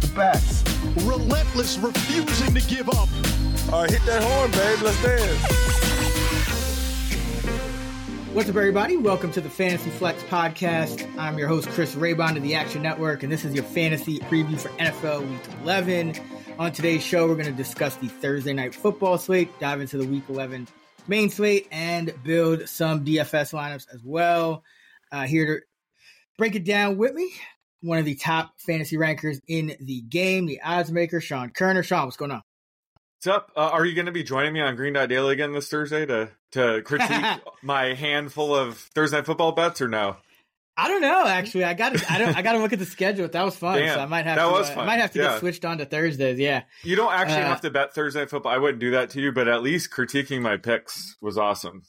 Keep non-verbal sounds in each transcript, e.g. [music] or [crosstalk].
The best. Relentless, refusing to give up. All right, hit that horn, babe. Let's dance. What's up, everybody? Welcome to the Fantasy Flex Podcast. I'm your host, Chris Raybon of the Action Network, and this is your fantasy preview for NFL Week 11. On today's show, we're going to discuss the Thursday night football slate, dive into the Week 11 main slate, and build some DFS lineups as well. Uh, here to break it down with me, one of the top fantasy rankers in the game, the odds maker, Sean Koerner. Sean, what's going on? What's up? Uh, are you going to be joining me on Green Dot Daily again this Thursday to to critique [laughs] my handful of Thursday night football bets or no? I don't know. Actually, I got. I don't. I got to look at the schedule. That was fun. Damn, so I might have. that to, was uh, fun. I might have to Yeah. get switched on to Thursdays. Yeah. You don't actually Uh, have to bet Thursday night football. I wouldn't do that to you, but at least critiquing my picks was awesome.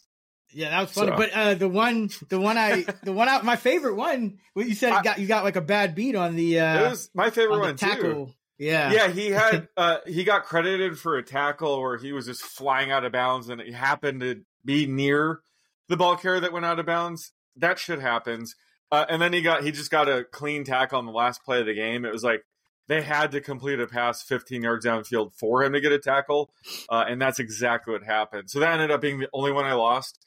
Yeah, that was funny. So- But uh, the one, the one I, the one out, my favorite one. What you said, you I- got you got like a bad beat on the uh, it was my favorite on one tackle. too. Yeah, Yeah, he had [laughs] uh he got credited for a tackle where he was just flying out of bounds and it happened to be near the ball carrier that went out of bounds. That shit happens. Uh, and then he got he just got a clean tackle on the last play of the game. It was like they had to complete a pass 15 yards downfield for him to get a tackle, uh, and that's exactly what happened. So that ended up being the only one I lost.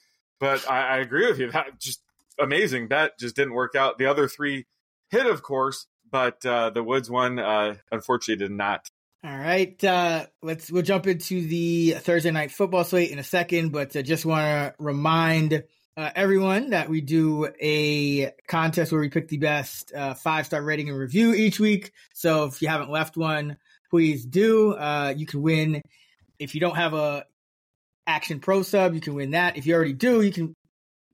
But I, I agree with you. That just amazing That just didn't work out. The other three hit, of course, but uh, the Woods one uh, unfortunately did not. All right, uh, let's we'll jump into the Thursday night football slate in a second, but uh, just want to remind uh, everyone that we do a contest where we pick the best uh, five star rating and review each week. So if you haven't left one, please do. Uh, you can win if you don't have a Action Pro sub. You can win that. If you already do, you can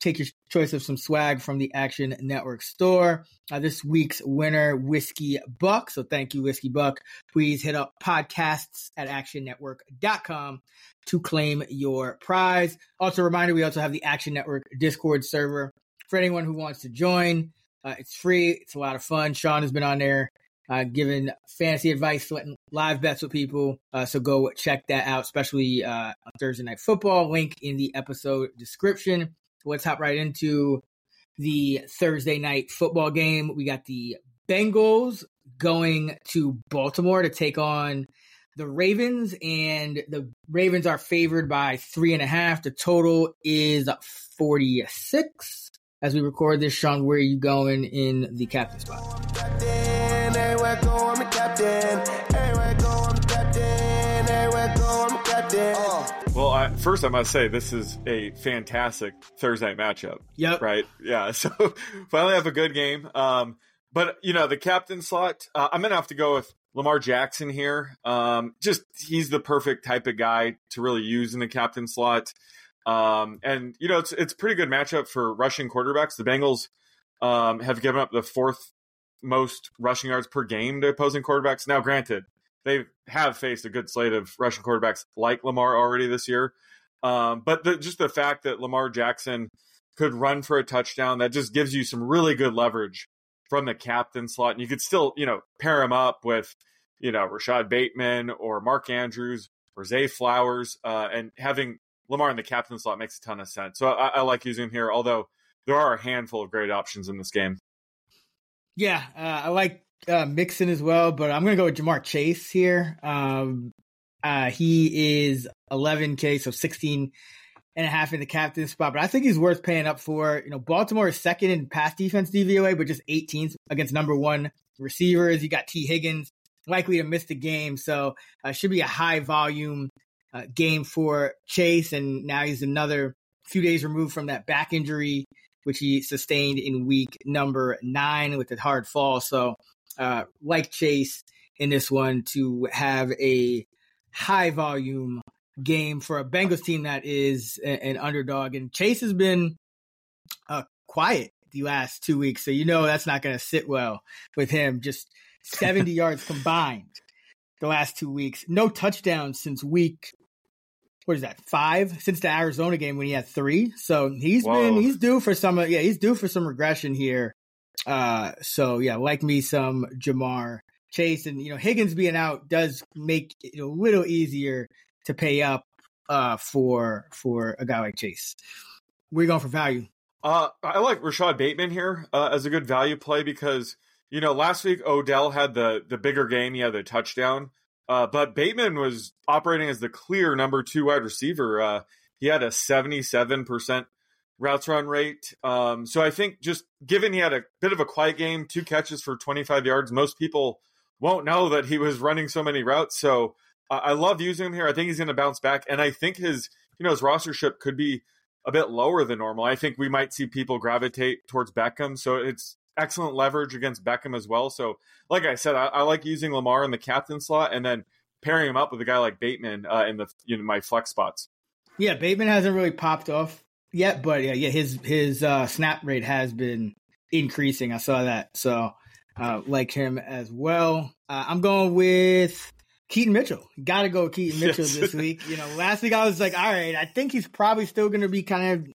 take your choice of some swag from the Action Network store. Uh, this week's winner, Whiskey Buck. So thank you, Whiskey Buck. Please hit up podcasts at actionnetwork.com to claim your prize. Also, a reminder we also have the Action Network Discord server for anyone who wants to join. Uh, it's free, it's a lot of fun. Sean has been on there uh, giving fantasy advice, letting live bets with people. Uh, so go check that out, especially uh, on Thursday Night Football. Link in the episode description. Let's hop right into the Thursday night football game. We got the Bengals going to Baltimore to take on the Ravens, and the Ravens are favored by three and a half. The total is 46. As we record this, Sean, where are you going in the captain spot? Captain, everywhere I go, I'm the captain. Everywhere I go, I'm the captain. Everywhere I go, I'm the captain. Well, I, first I must say this is a fantastic Thursday matchup, Yep. right? Yeah, [laughs] so finally have a good game. Um, but you know the captain slot, uh, I'm gonna have to go with Lamar Jackson here. Um, just he's the perfect type of guy to really use in the captain slot. Um, and you know it's it's a pretty good matchup for rushing quarterbacks. The Bengals um, have given up the fourth most rushing yards per game to opposing quarterbacks. Now, granted, they have faced a good slate of rushing quarterbacks like Lamar already this year. Um, but the, just the fact that Lamar Jackson could run for a touchdown, that just gives you some really good leverage from the captain slot. And you could still, you know, pair him up with, you know, Rashod Bateman or Mark Andrews or Zay Flowers. Uh, and having Lamar in the captain slot makes a ton of sense. So I, I like using him here, although there are a handful of great options in this game. Yeah, uh, I like uh, Mixon as well, but I'm going to go with Ja'Marr Chase here. Um, uh, he is 11K, so 16 and a half in the captain spot, but I think he's worth paying up for. You know, Baltimore is second in pass defense DVOA, but just 18th against number one receivers. You got Tee Higgins likely to miss the game. So uh, should be a high volume uh, game for Chase. And now he's another few days removed from that back injury, which he sustained in week number nine with a hard fall. So uh, like Chase in this one to have a high volume game for a Bengals team that is an underdog. And Chase has been uh, quiet the last two weeks. So you know that's not going to sit well with him. Just 70 [laughs] yards combined the last two weeks. No touchdowns since week what is that five since the Arizona game when he had three. So he's Whoa. been he's due for some yeah he's due for some regression here. Uh, so yeah, like me some Ja'Marr Chase and you know Higgins being out does make it a little easier to pay up uh for for a guy like Chase. We're going for value. Uh, I like Rashod Bateman here uh, as a good value play because you know last week Odell had the the bigger game, he had the touchdown, uh, but Bateman was operating as the clear number two wide receiver. Uh, he had a seventy seven percent routes run rate. Um, so I think just given he had a bit of a quiet game, two catches for twenty five yards, most people won't know that he was running so many routes. So uh, I love using him here. I think he's going to bounce back, and I think his you know his rostership could be a bit lower than normal. I think we might see people gravitate towards Beckham. So it's excellent leverage against Beckham as well. So, like I said, I, I like using Lamar in the captain slot and then pairing him up with a guy like Bateman uh, in the you know my flex spots. Yeah, Bateman hasn't really popped off yet, but yeah, yeah, his his uh, snap rate has been increasing. I saw that, so uh, like him as well. Uh, I'm going with Keaton Mitchell. Got to go with Keaton Mitchell Yes. this [laughs] week. You know, last week I was like, all right, I think he's probably still going to be kind of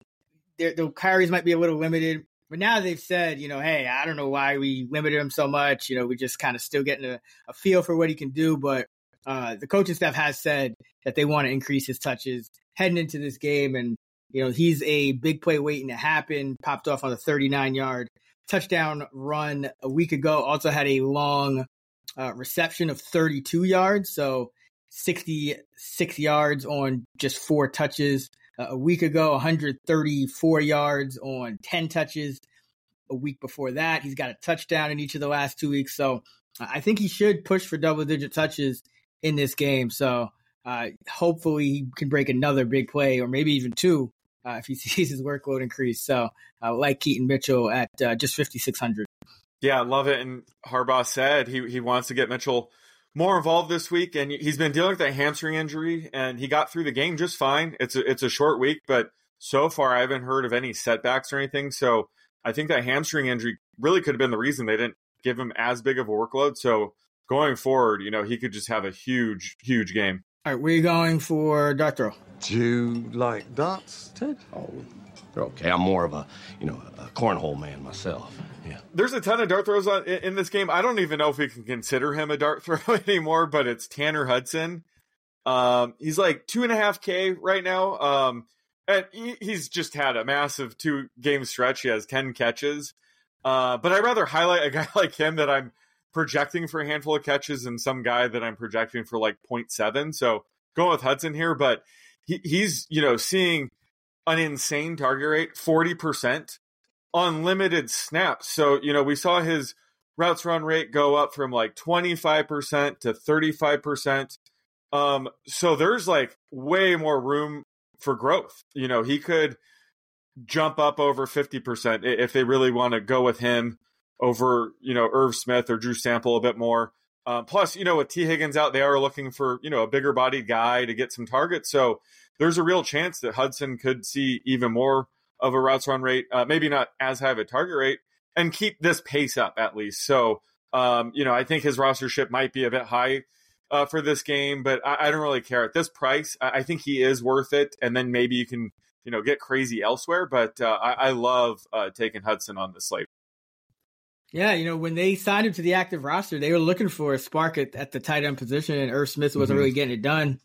their- the carries might be a little limited. But now they've said, you know, hey, I don't know why we limited him so much. You know, we're just kind of still getting a, a feel for what he can do. But uh, the coaching staff has said that they want to increase his touches heading into this game. And, you know, he's a big play waiting to happen, popped off on a 39 yard touchdown run a week ago. Also had a long uh, reception of 32 yards. So 66 yards on just four touches. Uh, a week ago, 134 yards on 10 touches. A week before that, he's got a touchdown in each of the last two weeks. So uh, I think he should push for double digit touches in this game. So uh, hopefully he can break another big play or maybe even two uh, if he [laughs] sees his workload increase. So uh, like Keaton Mitchell at uh, just 5,600. Yeah, I love it. And Harbaugh said he he wants to get Mitchell more involved this week, and he's been dealing with that hamstring injury, and he got through the game just fine. It's a, it's a short week, but so far I haven't heard of any setbacks or anything. So I think that hamstring injury really could have been the reason they didn't give him as big of a workload. So going forward, you know, he could just have a huge, huge game. All right, where are you going for dart throw? Do you like darts, Ted? Oh, they're okay. I'm more of a, you know, a cornhole man myself. Yeah. There's a ton of dart throws on, in, this game. I don't even know if we can consider him a dart [laughs] throw anymore, but it's Tanner Hudson. Um, he's like two and a half K right now. Um, and he, he's just had a massive two game stretch. He has 10 catches. Uh, but I'd rather highlight a [laughs] guy like him that I'm projecting for a handful of catches and some guy that I'm projecting for like 0.7. So going with Hudson here, but he, he's, you know, seeing an insane target rate, 40%, unlimited snaps. So, you know, we saw his routes run rate go up from like 25% to 35%. Um, so there's like way more room for growth. You know, he could jump up over 50% if they really want to go with him over, you know, Irv Smith or Drew Sample a bit more. Uh, plus, you know, with Tee Higgins out, they are looking for, you know, a bigger bodied guy to get some targets. So there's a real chance that Hudson could see even more of a routes run rate, uh, maybe not as high of a target rate, and keep this pace up at least. So, um, you know, I think his rostership might be a bit high uh, for this game, but I, I don't really care at this price. I, I think he is worth it, and then maybe you can, you know, get crazy elsewhere. But uh, I, I love uh, taking Hudson on the slate. Yeah, you know, when they signed him to the active roster, they were looking for a spark at, at the tight end position, and Irv Smith wasn't Mhm. really getting it done.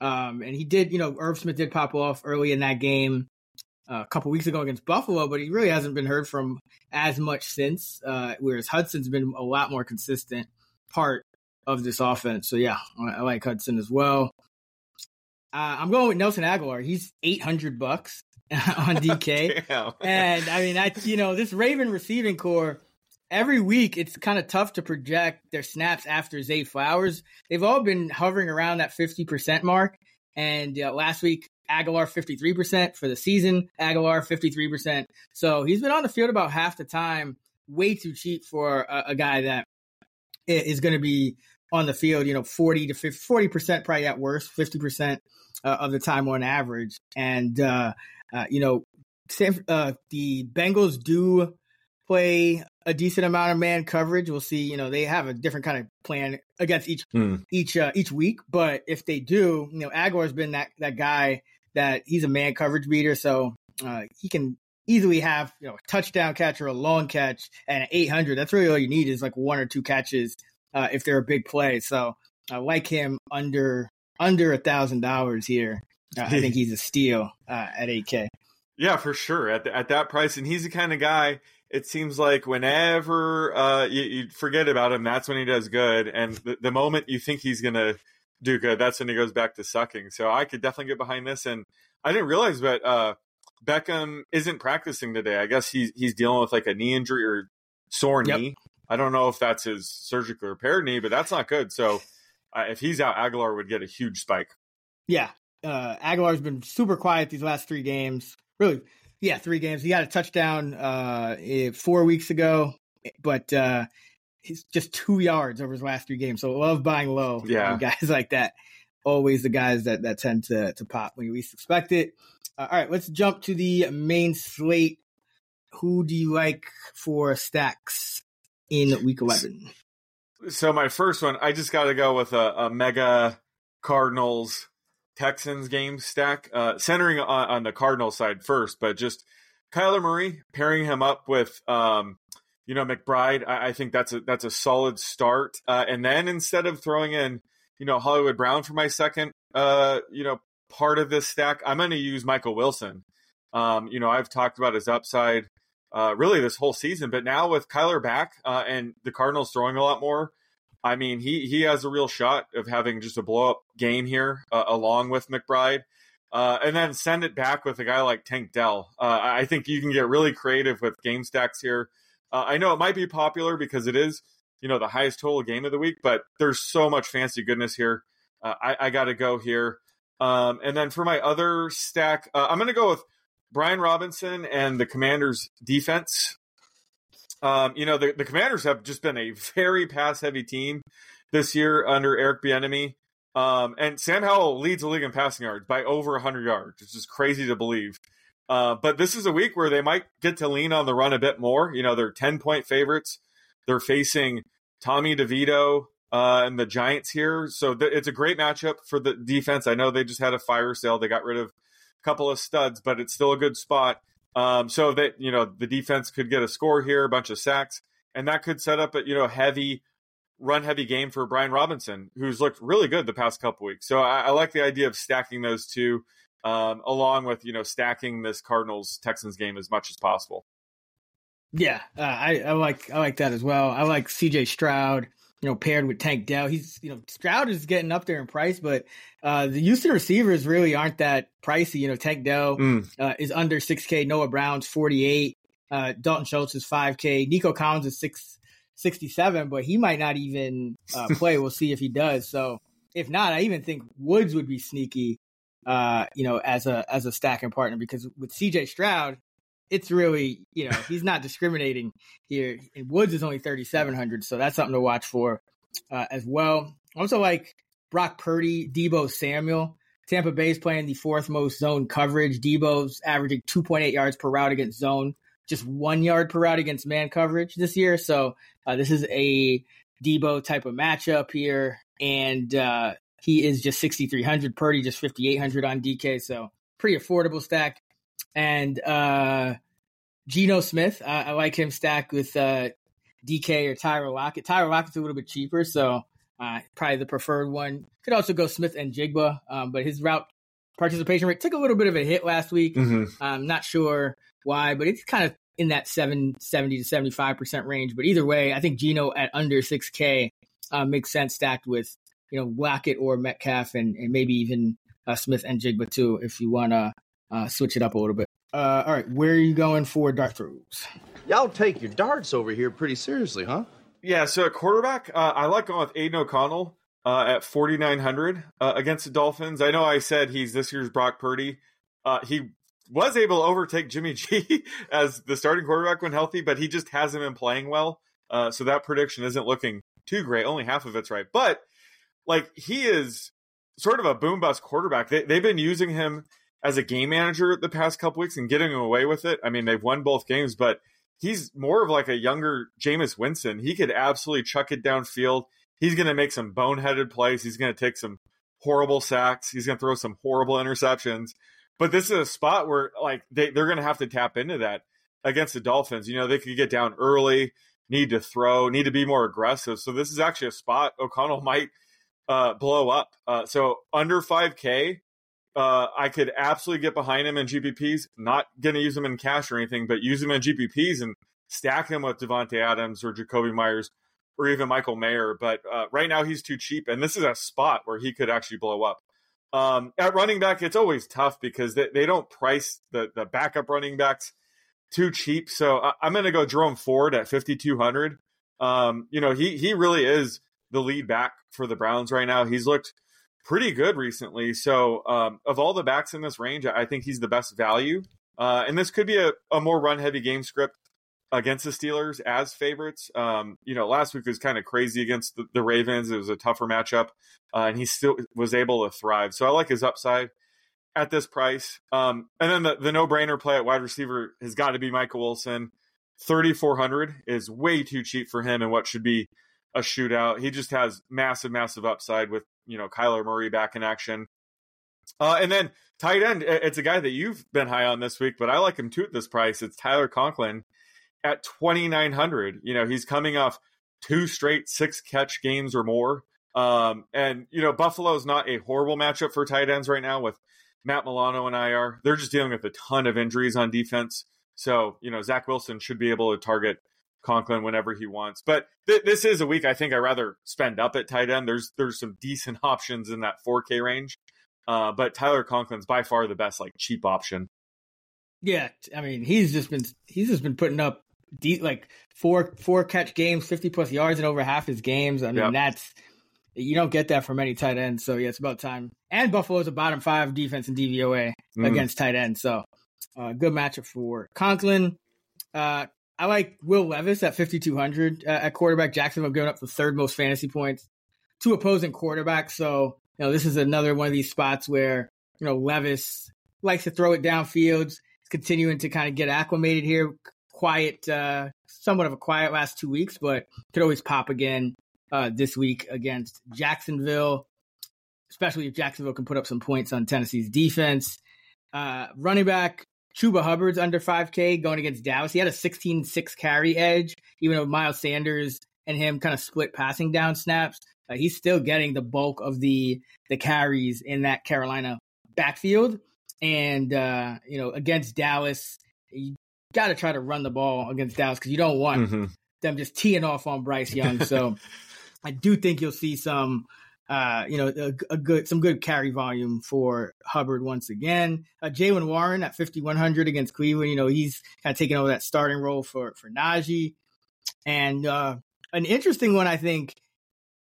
Um, and he did, you know, Irv Smith did pop off early in that game uh, a couple weeks ago against Buffalo, but he really hasn't been heard from as much since. Uh, whereas Hudson's been a lot more consistent part of this offense. So yeah, I, I like Hudson as well. Uh, I'm going with Nelson Agholor. He's 800 bucks [laughs] on DK. [laughs] And I mean, that's you know, this Raven receiving core every week it's kind of tough to project their snaps after Zay Flowers. They've all been hovering around that 50% mark. And uh, last week, Agholor 53% for the season, Agholor 53%. So he's been on the field about half the time, way too cheap for a, a guy that is going to be on the field, you know, 40 to 50, 40% probably at worst, 50% uh, of the time on average. And, uh, uh, you know, uh, the Bengals do play a decent amount of man coverage. We'll see. You know, they have a different kind of plan against each mm. each uh, each week. But if they do, you know, Agholor's been that that guy that he's a man coverage beater, so uh, he can easily have you know a touchdown catch or a long catch and an 800. That's really all you need is like one or two catches uh, if they're a big play. So I like him under under a thousand dollars here. Uh, I think [laughs] he's a steal uh, at 8K. Yeah, for sure. At the, at that price, and he's the kind of guy it seems like whenever uh, you, you, forget about him, that's when he does good. And the, the moment you think he's going to do good, that's when he goes back to sucking. So I could definitely get behind this. And I didn't realize, but uh, Beckham isn't practicing today. I guess he's he's dealing with like a knee injury or sore yep. knee. I don't know if that's his surgically repaired knee, but that's not good. So uh, if he's out, Agholor would get a huge spike. Yeah, uh, Agholor's been super quiet these last three games. Really, yeah, three games. He had a touchdown uh, eh, four weeks ago, but uh, he's just two yards over his last three games. So love buying low. Yeah, [laughs] guys like that. Always the guys that, that tend to, to pop when you least expect it. Uh, all right, let's jump to the main slate. Who do you like for stacks in week 11? So, my first one, I just got to go with a, a mega Cardinals Texans game stack, uh, centering on, on, the Cardinal side first, but just Kyler Murray pairing him up with, um, you know, McBride. I, I, think that's a that's a solid start. Uh, and then instead of throwing in, you know, Hollywood Brown for my second, uh, you know, part of this stack, I'm going to use Michael Wilson. Um, you know, I've talked about his upside uh, really this whole season, but now with Kyler back uh, and the Cardinals throwing a lot more, I mean, he he has a real shot of having just a blow up game here, uh, along with McBride, uh, and then send it back with a guy like Tank Dell. Uh, I think you can get really creative with game stacks here. Uh, I know it might be popular because it is, you know, the highest total game of the week, but there's so much fancy goodness here. Uh, I, I got to go here. Um, and then for my other stack, uh, I'm going to go with Brian Robinson and the Commanders defense. Um, you know, the, the Commanders have just been a very pass heavy team this year under Eric Bieniemy. Um, and Sam Howell leads the league in passing yards by over 100 yards, which is crazy to believe. Uh, but this is a week where they might get to lean on the run a bit more. You know, they're 10 point favorites. They're facing Tommy DeVito uh, and the Giants here. So th- it's a great matchup for the defense. I know they just had a fire sale. They got rid of a couple of studs, but it's still a good spot. Um, so that you know the defense could get a score here, a bunch of sacks, and that could set up a you know heavy run heavy game for Brian Robinson, who's looked really good the past couple weeks. So I, I like the idea of stacking those two, um, along with you know stacking this Cardinals Texans game as much as possible. Yeah, uh, I, I like I like that as well. I like C.J. Stroud you know, paired with Tank Dell. He's, you know, Stroud is getting up there in price, but uh, the Houston receivers really aren't that pricey. You know, Tank Dell mm. uh, is under 6K. Noah Brown's 48. Uh, Dalton Schultz is 5K. Nico Collins is 667, but he might not even uh, [laughs] play. we'll see if he does. So if not, I even think Woods would be sneaky, uh, you know, as a as a stacking partner because with CJ Stroud, it's really, you know, he's not discriminating here. And Woods is only 3,700, so that's something to watch for uh, as well. Also, like Brock Purdy, Deebo Samuel. Tampa Bay is playing the fourth most zone coverage. Deebo's averaging 2.8 yards per route against zone, just one yard per route against man coverage this year. So uh, this is a Deebo type of matchup here. And uh, he is just 6,300. Purdy just 5,800 on DK. So pretty affordable stack. And uh, Geno Smith, I, I like him stacked with uh, DK or Tyler Lockett. Tyler Lockett's a little bit cheaper, so uh, probably the preferred one. Could also go Smith-Njigba, um, but his route participation rate took a little bit of a hit last week. Mm-hmm. I'm not sure why, but it's kind of in that 770 to 75% range. But either way, I think Geno at under 6K uh, makes sense stacked with, you know, Lockett or Metcalf and, and maybe even uh, Smith-Njigba too, if you want to uh, switch it up a little bit. Uh, all right, where are you going for dart throws? Y'all take your darts over here pretty seriously, huh? Yeah, so at quarterback, uh, I like going with Aidan O'Connell uh, at 4,900 uh, against the Dolphins. I know I said he's this year's Brock Purdy. Uh, he was able to overtake Jimmy [laughs] G as the starting quarterback when healthy, but he just hasn't been playing well. Uh, so that prediction isn't looking too great. Only half of it's right. But, like, he is sort of a boom bust quarterback. They, they've been using him as a game manager the past couple weeks and getting away with it. I mean, they've won both games, but he's more of like a younger Jameis Winston. He could absolutely chuck it downfield. He's going to make some boneheaded plays. He's going to take some horrible sacks. He's going to throw some horrible interceptions. But this is a spot where like they, they're going to have to tap into that against the Dolphins. You know, they could get down early, need to throw, need to be more aggressive. So this is actually a spot O'Connell [laughs] might uh, blow up. Uh, so under 5K, uh, I could absolutely get behind him in GPPs. Not going to use him in cash or anything, but use him in GPPs and stack him with Davante Adams or Jakobi Meyers or even Michael Mayer. But uh, right now he's too cheap, and this is a spot where he could actually blow up. Um, at running back, it's always tough because they, they don't price the, the backup running backs too cheap. So I, am going to go Jerome Ford at 5,200. Um, you know, he, he really is the lead back for the Browns right now. He's looked pretty good recently. So um, of all the backs in this range, I think he's the best value. Uh, and this could be a, a more run heavy game script against the Steelers as favorites. Um, you know, last week was kind of crazy against the, the, Ravens. It was a tougher matchup, uh, and he still was able to thrive. So I like his upside at this price. Um, and then the, the no brainer play at wide receiver has got to be Michael Wilson. 3,400 is way too cheap for him and what should be a shootout. He just has massive, massive upside with, you know, Kyler Murray back in action. Uh, and then tight end, it's a guy that you've been high on this week, but I like him too at this price. It's Tyler Conklin at 2,900. You know, he's coming off two straight six catch games or more. Um, and, you know, Buffalo is not a horrible matchup for tight ends right now with Matt Milano and IR. They're just dealing with a ton of injuries on defense. So, you know, Zach Wilson should be able to target Conklin whenever he wants. But th- this is a week I think I rather spend up at tight end. There's there's some decent [laughs] options in that 4K range. Uh, but Tyler Conklin's by far the best like cheap option. Yeah, I mean he's just been he's just been putting up deep, like four four catch games, fifty plus yards in over half his games. I mean, yep. that's you don't get that from any tight end. So yeah, it's about time. And Buffalo's a bottom five defense in DVOA mm. against tight end. So uh, good matchup for Conklin. Uh, I like Will Levis at 5,200 uh, at quarterback. Jacksonville giving up the third most fantasy points to opposing quarterbacks. So, you know, this is another one of these spots where, you know, Levis likes to throw it downfield. He's continuing to kind of get acclimated here quiet, uh, somewhat of a quiet last two weeks, but could always pop again uh, this week against Jacksonville, especially if Jacksonville can put up some points on Tennessee's defense. Uh, running back Chuba Hubbard's under 5K going against Dallas. He had a 16 6 carry edge, even though Miles Sanders and him kind of split passing down snaps. Uh, he's still getting the bulk of the the carries in that Carolina backfield. And, uh, you know, against Dallas, you got to try to run the ball against Dallas because you don't want mm-hmm. them just teeing off on Bryce Young. So [laughs] I do think you'll see some, uh, you know, a, a, good some good carry volume for Hubbard once again. Uh, Jaylen Warren at 5100 against Cleveland. You know, he's kind of taking over that starting role for for Najee. And uh, an interesting one, I think,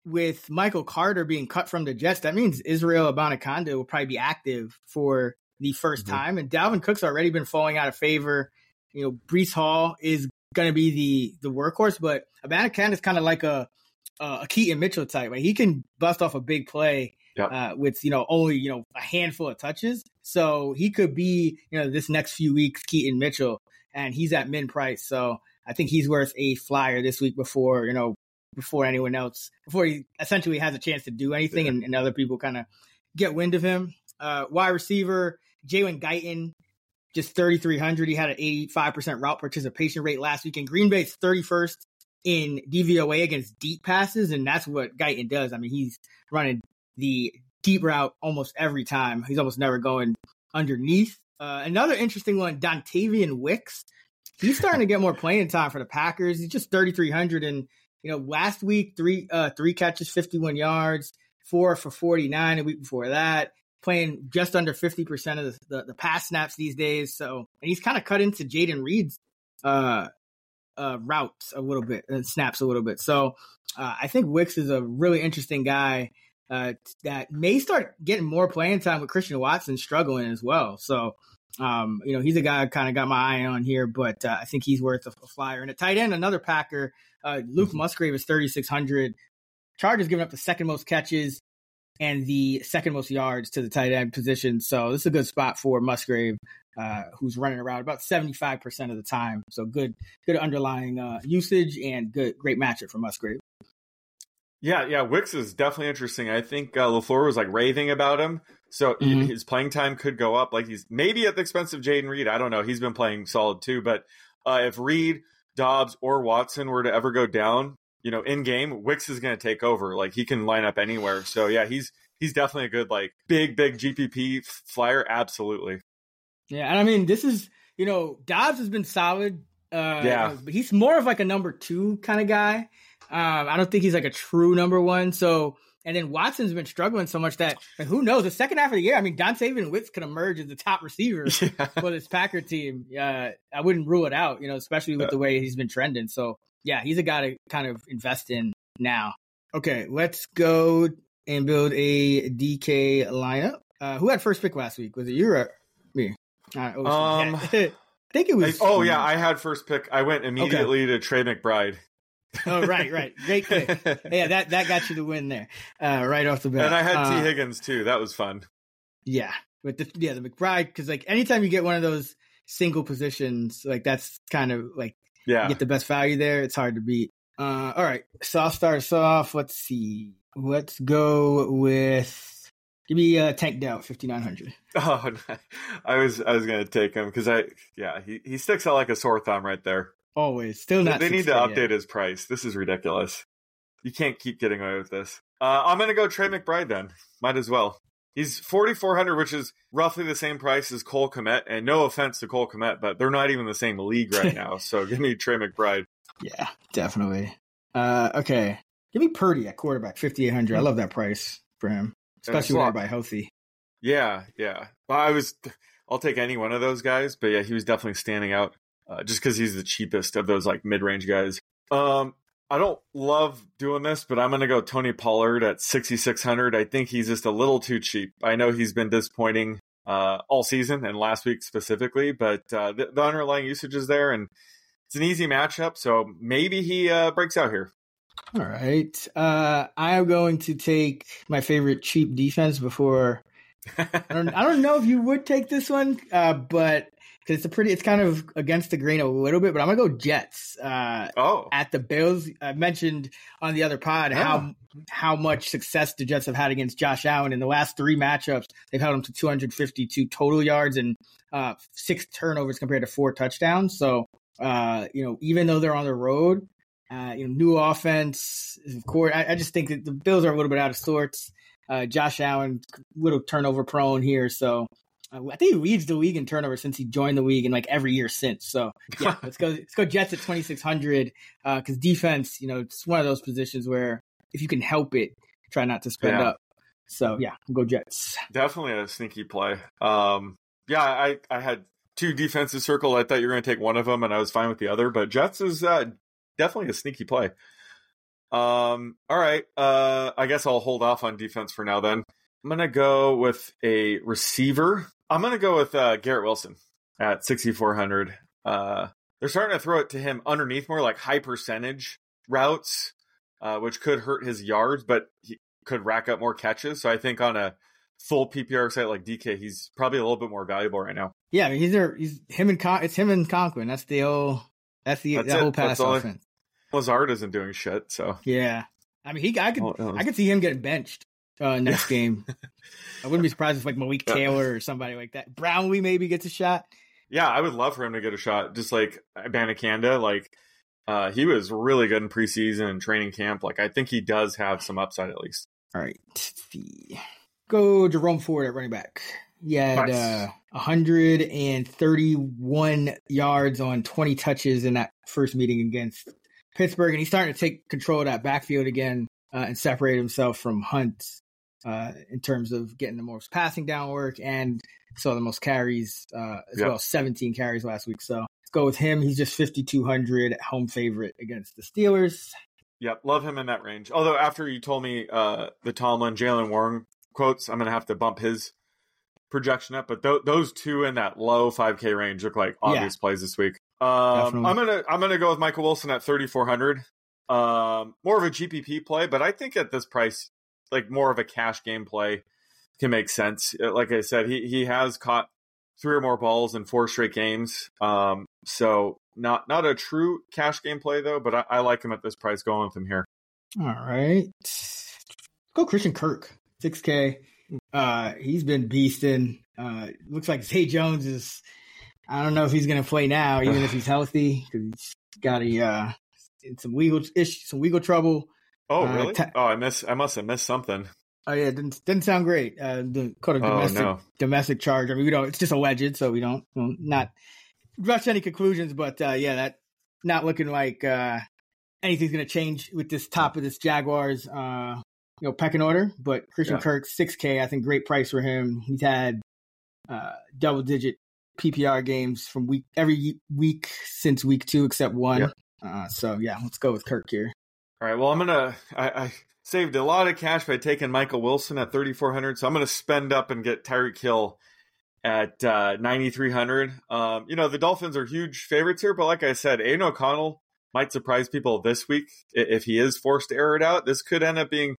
with Michael Carter being cut from the Jets, that means Israel Abanikanda will probably be active for the 1st mm-hmm. time. And Dalvin Cook's already been falling out of favor you know, Breece Hall is going to be the the workhorse, but Abanikanda is kind of like a a Keaton Mitchell type. Right? He can bust off a big play yep. uh, with you know only you know a handful of touches. So he could be you know this next few weeks Keaton Mitchell, and he's at min price. So I think he's worth a flyer this week before you know before anyone else before he essentially has a chance to do anything, yeah. and, and, other people kind of get wind of him. Uh, wide receiver Jalen Guyton just 3,300. He had an 85% route participation rate last week. And Green Bay's 31st in DVOA against deep passes. And that's what Guyton does. I mean, he's running the deep route almost every time. He's almost never going underneath. Uh, another interesting one, Dontayvion Wicks. He's starting to get more playing time for the Packers. He's just 3,300. And, you know, last week, three, uh, three catches, 51 yards, four for 49 a week before that playing just under 50% of the, the, the pass snaps these days. So, and he's kind of cut into Jayden Reed's uh, uh, routes a little bit and snaps a little bit. So uh, I think Wicks is a really interesting guy uh, that may start getting more playing time with Christian Watson struggling as well. So um, you know, he's a guy I kind of got my eye on here, but uh, I think he's worth a, a, flyer. And a tight end, another Packer, uh, Luke Musgrave is 3,600. Chargers giving up the second most catches and the second most yards to the tight end position. So this is a good spot for Musgrave, uh, who's running around about 75% of the time. So good, good underlying uh, usage and good, great matchup for Musgrave. Yeah, yeah, Wicks is definitely interesting. I think uh, LaFleur was like raving about him, so mm-hmm. his playing time could go up. Like he's maybe at the expense of Jayden Reed. I don't know. He's been playing solid too, but uh, if Reed, Dobbs, or Watson were to ever go down, you know, in game, Wicks is going to take over. Like he can line up anywhere. So yeah, he's he's definitely a good like big big GPP flyer. Absolutely. Yeah, and I mean this is you know Dobbs has been solid. Uh, yeah, but he's more of like a number two kind of guy. Um, I don't think he's like a true number one. So, and then Watson's been struggling so much that like, who knows? The second half of the year, I mean, Don Dontayvion Wicks could emerge as the top receiver [laughs] yeah. for this Packer team. Uh, I wouldn't rule it out, you know, especially with yeah. the way he's been trending. So, yeah, he's a guy to kind of invest in now. Okay, let's go and build a DK lineup. Uh, who had first pick last week? Was it you or Uh, oh, um, [laughs] I think it was. I, oh yeah, I had first pick. I went immediately okay. to Trey McBride oh right, right, great pick. [laughs] yeah, that that got you the win there, uh, right off the bat. And I had uh, Tee Higgins too. That was fun. Yeah, but the, yeah, the McBride because like anytime you get one of those single positions, like that's kind of like yeah, get the best value there. It's hard to beat. Uh, all right, so I'll start us off. Let's see. Let's go with. Give me a uh, Tank Dell fifty nine hundred. [laughs] Oh, I was I was gonna take him because I yeah he he sticks out like a sore thumb right there. Always. Still not. They need to update yet. his price. This is ridiculous. You can't keep getting away with this. Uh, I'm going to go Trey McBride then. Might as well. He's 4,400, which is roughly the same price as Cole Kmet. And no offense to Cole Kmet, but they're not even the same league right [laughs] now. so give me Trey McBride. Yeah, definitely. Uh, okay. Give me Purdy at quarterback, 5,800. I love that price for him, especially when everybody healthy. Yeah, yeah. Well, I was, I'll take any one of those guys, but yeah, he was definitely standing out uh, just because he's the cheapest of those like mid range guys. Um, I don't love doing this, but I'm going to go Tony Pollard at 6,600. I think he's just a little too cheap. I know he's been disappointing uh, all season and last week specifically, but uh, the, the, underlying usage is there and it's an easy matchup. So maybe he uh, breaks out here. All right. Uh, I am going to take my favorite cheap defense before. I, don't, I don't know if you would take this one, uh, but because it's a pretty, it's kind of against the grain a little bit, but I'm gonna go Jets. Uh, oh, at the Bills. I mentioned on the other pod yeah. how how much success the Jets have had against Josh Allen in the last three matchups. They've held him to 252 total yards and uh, six turnovers compared to four touchdowns. So, uh, you know, even though they're on the road, uh, you know, new offense. Of course, I, I, just think that the Bills are a little bit out of sorts. Uh, Josh Allen, little turnover prone here, so uh, I think he leads the league in turnover since he joined the league and like every year since. So yeah, [laughs] let's go. Let's go Jets at twenty six hundred because uh, defense, you know, it's one of those positions where if you can help it, try not to spend yeah. up. So yeah, we'll go Jets. Definitely a sneaky play. Um, yeah, I I had two defenses circled. I thought you were going to take one of them, and I was fine with the other. But Jets is uh, definitely a sneaky play. Um, all right. Uh, I guess I'll hold off on defense for now. Then I'm gonna go with a receiver I'm going to go with uh, Garrett Wilson at 6,400. Uh, they're starting to throw it to him underneath more like high percentage routes, uh, which could hurt his yards, but he could rack up more catches. So I think on a full PPR site like DK, he's probably a little bit more valuable right now. Yeah, I mean, he's there. He's him and Con- it's him and Conklin. That's the whole. That's the that's that whole pass offense. Lazard isn't doing shit, so yeah. I mean, he I could oh, I could see him getting benched uh, [laughs] next game. I wouldn't be surprised if like Malik Taylor or somebody like that. Brownlee maybe gets a shot. Yeah, I would love for him to get a shot. Just like Abanikanda, like uh, he was really good in preseason and training camp. Like I think he does have some upside at least. All right, go Jerome Ford at running back. He had nice. uh, 131 yards on 20 touches in that first meeting against Pittsburgh, and he's starting to take control of that backfield again uh, and separate himself from Hunt uh, in terms of getting the most passing down work and saw the most carries uh, as yep. well, 17 carries last week. So let's go with him. He's just 5,200 home favorite against the Steelers. Yep, love him in that range. Although after you told me uh, the Tomlin Jaylen Warren quotes, I'm going to have to bump his projection up. But th- those two in that low 5K range look like obvious yeah. plays this week. Um, I'm gonna I'm gonna go with Michael Wilson at 3,400. Um, more of a GPP play, but I think at this price, like more of a cash game play can make sense. Uh, like I said, he he has caught three or more balls in four straight games. Um, so not not a true cash game play though, but I, I like him at this price. Going with him here. All right, go Christian Kirk, six K. Uh, he's been beasting. Uh, looks like Zay Jones is. I don't know if he's going to play now, [sighs] even if he's healthy, because he's got a uh, some legal issue, some legal trouble. Oh, uh, really? Ta- oh, I miss. I must have missed something. Oh yeah, didn't didn't sound great. Uh, the called a domestic oh, no. domestic charge. I mean, we don't. It's just alleged, so we don't well, not rush any conclusions. But uh, yeah, that not looking like uh, anything's going to change with this top of this Jaguars, uh, you know, pecking order. But Christian yeah. Kirk, six K, I think great price for him. He's had uh, double digit PPR games from week every week since week two, except one. Yeah. Uh, so yeah, let's go with Kirk here. All right. Well, I'm gonna. I, I saved a lot of cash by taking Michael Wilson at 3,400. So I'm going to spend up and get Tyreek Hill at uh, 9,300. Um, you know, the Dolphins are huge favorites here, but like I said, Aidan O'Connell might surprise people this week if he is forced to air it out. This could end up being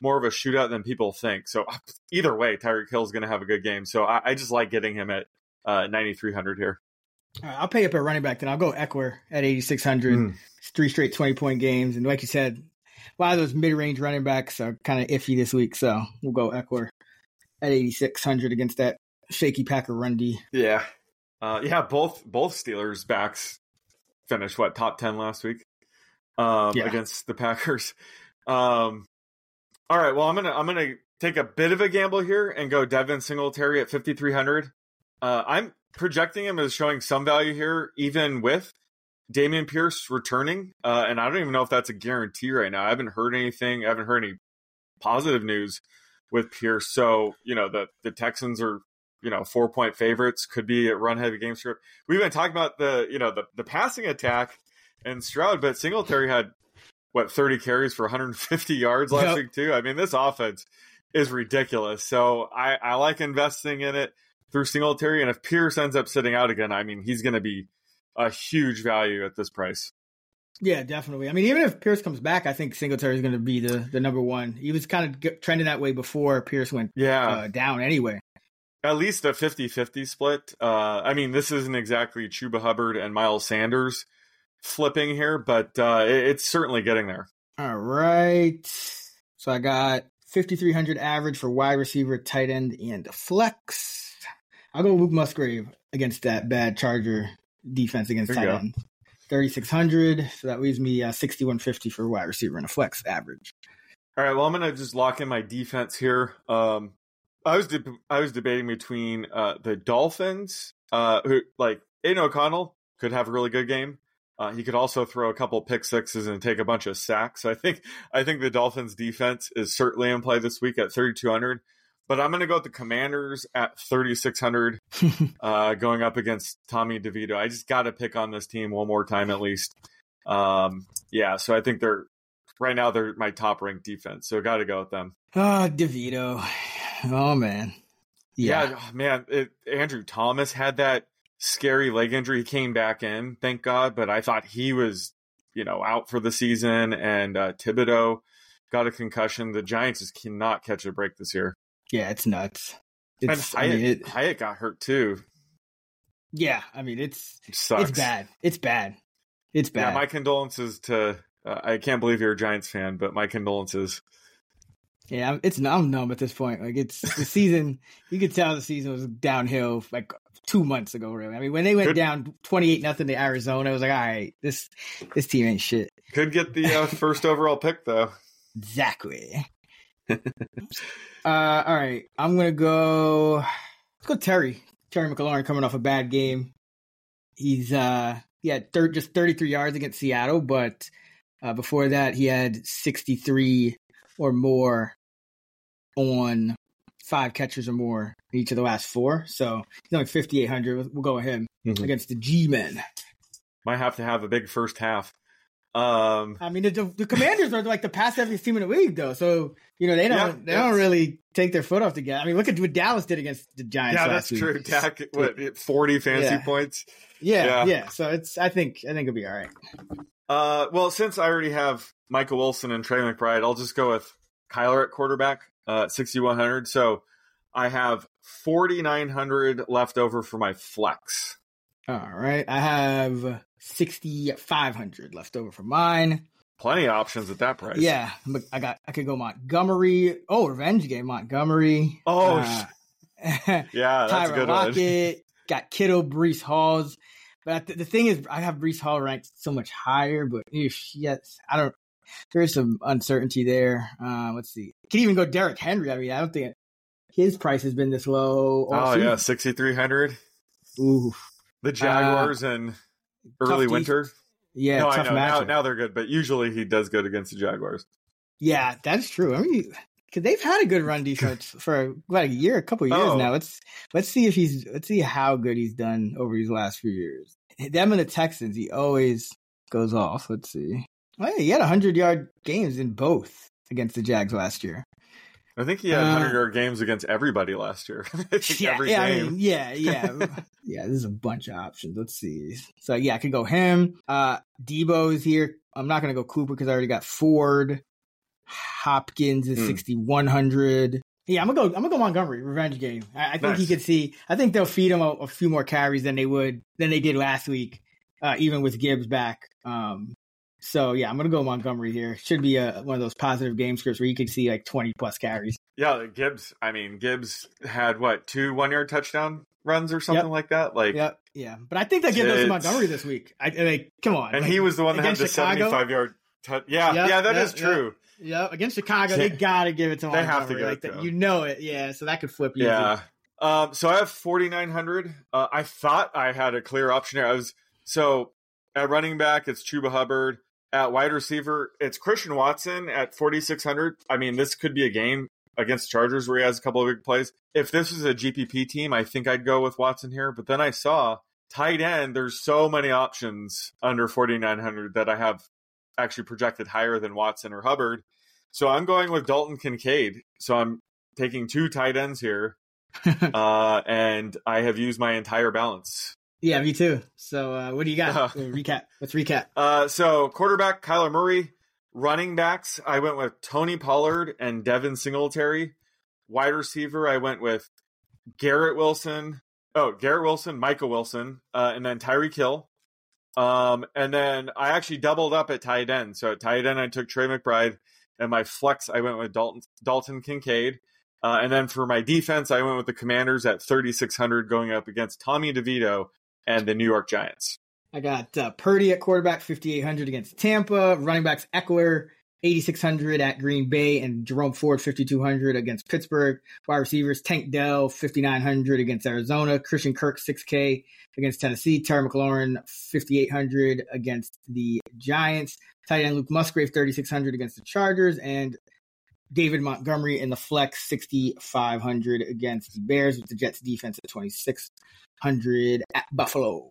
more of a shootout than people think. So either way, Tyreek Hill is going to have a good game. So I, I just like getting him at uh, 9,300 here. Right, I'll pay up at running back, then I'll go Ekeler at 8,600. Mm. Three straight 20 point games. And like you said, a lot of those mid range running backs are kind of iffy this week, so we'll go Ekeler at 8,600 against that shaky Packer run D. Yeah. Uh, yeah, both both Steelers backs finished what top ten last week um, yeah. against the Packers. Um, all right, well I'm gonna I'm gonna take a bit of a gamble here and go Devin Singletary at 5300. Uh, I'm projecting him as showing some value here, even with Dameon Pierce returning, uh, and I don't even know if that's a guarantee right now. I haven't heard anything. I haven't heard any positive news with Pierce. So you know the the Texans are you know four point favorites. Could be a run heavy game script. We've been talking about the you know the the passing attack and Stroud, but Singletary had what 30 carries for 150 yards last yep. week too. I mean this offense is ridiculous. So I I like investing in it through Singletary, and if Pierce ends up sitting out again, I mean he's going to be a huge value at this price. Yeah, definitely. I mean, even if Pierce comes back, I think Singletary is going to be the, the number one. He was kind of trending that way before Pierce went yeah. Uh, down anyway. At least a 50 50 split. Uh, I mean, this isn't exactly Chuba Hubbard and Miles Sanders flipping here, but uh, it, it's certainly getting there. All right. So I got 5,300 average for wide receiver, tight end, and flex. I'll go Luke Musgrave against that bad Charger defense against tight end. 3,600. So that leaves me uh, 6,150 for wide receiver and a flex average. All right. Well, I'm going to just lock in my defense here. Um, I was de- I was debating between uh, the Dolphins, uh, who like Aidan O'Connell could have a really good game. Uh, he could also throw a couple pick sixes and take a bunch of sacks. So I think I think the Dolphins defense is certainly in play this week at 3,200 but I'm going to go with the Commanders at 3,600, [laughs] uh, going up against Tommy DeVito. I just got to pick on this team one more time at least. Um, yeah, so I think they're right now they're my top ranked defense, so got to go with them. Ah, oh, DeVito. Oh man, yeah, yeah man. It, Andrew Thomas had that scary leg injury. He came back in, thank God, but I thought he was, you know, out for the season. And uh, Thibodeaux got a concussion. The Giants just cannot catch a break this year. Yeah, it's nuts. It's, and Hyatt, I mean, it, got hurt too. Yeah, I mean it's it it's bad. It's bad. It's bad. Yeah, my condolences to. Uh, I can't believe you're a Giants fan, but my condolences. Yeah, it's I'm numb at this point. Like it's the [laughs] season. you could tell the season was downhill like two months ago. Really, I mean, when they went could, down twenty eight nothing to Arizona, I was like, all right, this this team ain't shit. Could get the uh, first overall pick though. [laughs] Exactly. [laughs] Uh, all right, I'm gonna go. Let's go Terry. Terry McLaurin coming off a bad game. He's uh he had thir- just 33 yards against Seattle, but uh, before that he had 63 or more on five catches or more in each of the last four. So he's only 5,800. We'll go with him mm-hmm. against the G Men. might have to have a big first half. Um, I mean, the, the Commanders are like the pass heaviest team in the league, though. So you know they don't Yeah, they don't really take their foot off the gas. I mean, look at what Dallas did against the Giants. yeah, that's week. true. Dak, what, 40 fantasy Yeah. points? Yeah, Yeah. yeah, So it's I think I think it'll be all right. Uh, well, since I already have Michael Wilson and Trey McBride, I'll just go with Kyler at quarterback, uh, 6,100. So I have 4,900 left over for my flex. All right, I have sixty five hundred left over for mine. Plenty of options at that price. Yeah, but I got I could go Montgomery. Oh, revenge game Montgomery. Oh, Uh, [laughs] Yeah, that's a Tyra good one. Got Kittle, Breece Halls. But the, the thing is, I have Breece Hall ranked so much higher. But eesh, yes, I don't. There's some uncertainty there. Uh, let's see. Could even go Derrick Henry. I mean, I don't think his price has been this low. Oh, season. yeah, 6,300. Ooh, The Jaguars and early winter. yeah, no, I know. Now, now they're good, but usually he does good against the Jaguars. Yeah, that's true. I mean, because they've had a good run defense [laughs] for about a year, a couple of years Oh. now. Let's let's see if he's let's see how good he's done over these last few years. Them and the Texans, he always goes off. Let's see. Oh, yeah, he had hundred yard games in both against the Jags last year. I think he had Uh, 100 yard games against everybody last year. [laughs] [laughs] Yeah, every yeah, I mean, yeah, yeah, [laughs] yeah. There's a bunch of options. Let's see. So yeah, I could go him. Uh Deebo's here. I'm not gonna go Cooper because I already got Ford. Hopkins is Hmm. 6100. Yeah, I'm gonna go. I'm gonna go Montgomery. Revenge game. I, I think Nice. he could see. I think they'll feed him a, a few more carries than they would than they did last week, uh, even with Gibbs back. Um, so yeah, I'm gonna go Montgomery here. Should be a, one of those positive game scripts where you could see like 20 plus carries. Yeah, Gibbs. I mean, Gibbs had what two one yard touchdown runs or something Yep. like that. Like, Yep. Yeah, but I think give those to Montgomery this week. I, like, come on. and like, he was the one that had against the Chicago? seventy-five yard. touch. yeah, Yep, yeah, that is true. Yep, against Chicago, they gotta give it to They have to give like it to that, you know it. Yeah, so that could flip easy. Yeah. Um, so I have 4,900. Uh, I thought I had a clear option here. I was so at running back, it's Chuba Hubbard. At wide receiver, it's Christian Watson at 4,600. I mean, this could be a game against Chargers where he has a couple of big plays. If this was a GPP team, I think I'd go with Watson here. But then I saw tight end, there's so many options under 4,900 that I have actually projected higher than Watson or Hubbard. So I'm going with Dalton Kincaid. So I'm taking two tight ends here. [laughs] uh, and I have used my entire balance. Yeah, me too. So uh, what do you got? Uh, recap. Let's recap. Uh, so quarterback Kyler Murray, running backs I went with Tony Pollard and Devin Singletary. Wide receiver I went with Garrett Wilson. Oh, Garrett Wilson, Michael Wilson, uh, and then Tyreek Hill. Um, and then I actually doubled up at tight end. So at tight end I took Trey McBride, and my flex I went with Dalton Dalton Kincaid. Uh, and then for my defense, I went with the Commanders at 3,600 going up against Tommy DeVito and the New York Giants. I got uh, Purdy at quarterback, 5,800 against Tampa. Running backs, Ekeler, 8,600 at Green Bay, and Jerome Ford, 5,200 against Pittsburgh. Wide receivers, Tank Dell, 5,900 against Arizona. Christian Kirk, 6K against Tennessee. Terry McLaurin, 5,800 against the Giants. Tight end Luke Musgrave, 3,600 against the Chargers. And David Montgomery in the flex, 6,500 against the Bears with the Jets defense at 2,600 at Buffalo.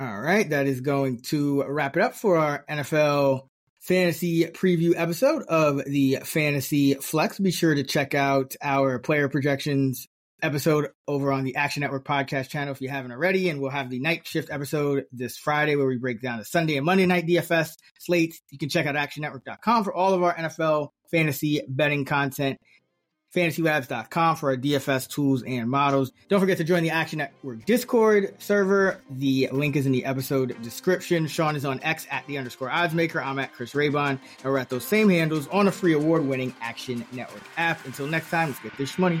All right, that is going to wrap it up for our NFL fantasy preview episode of the Fantasy Flex. Be sure to check out our player projections episode over on the Action Network podcast channel if you haven't already. And we'll have the night shift episode this Friday where we break down the Sunday and Monday night DFS slates. You can check out actionnetwork.com for all of our NFL fantasy betting content fantasylabs.com for our DFS tools and models. Don't forget to join the Action Network Discord server. The link is in the episode description. Sean is on X at the underscore oddsmaker. I'm at Chris Raybon. And we're at those same handles on the free award winning Action Network app. Until next time, let's get this money.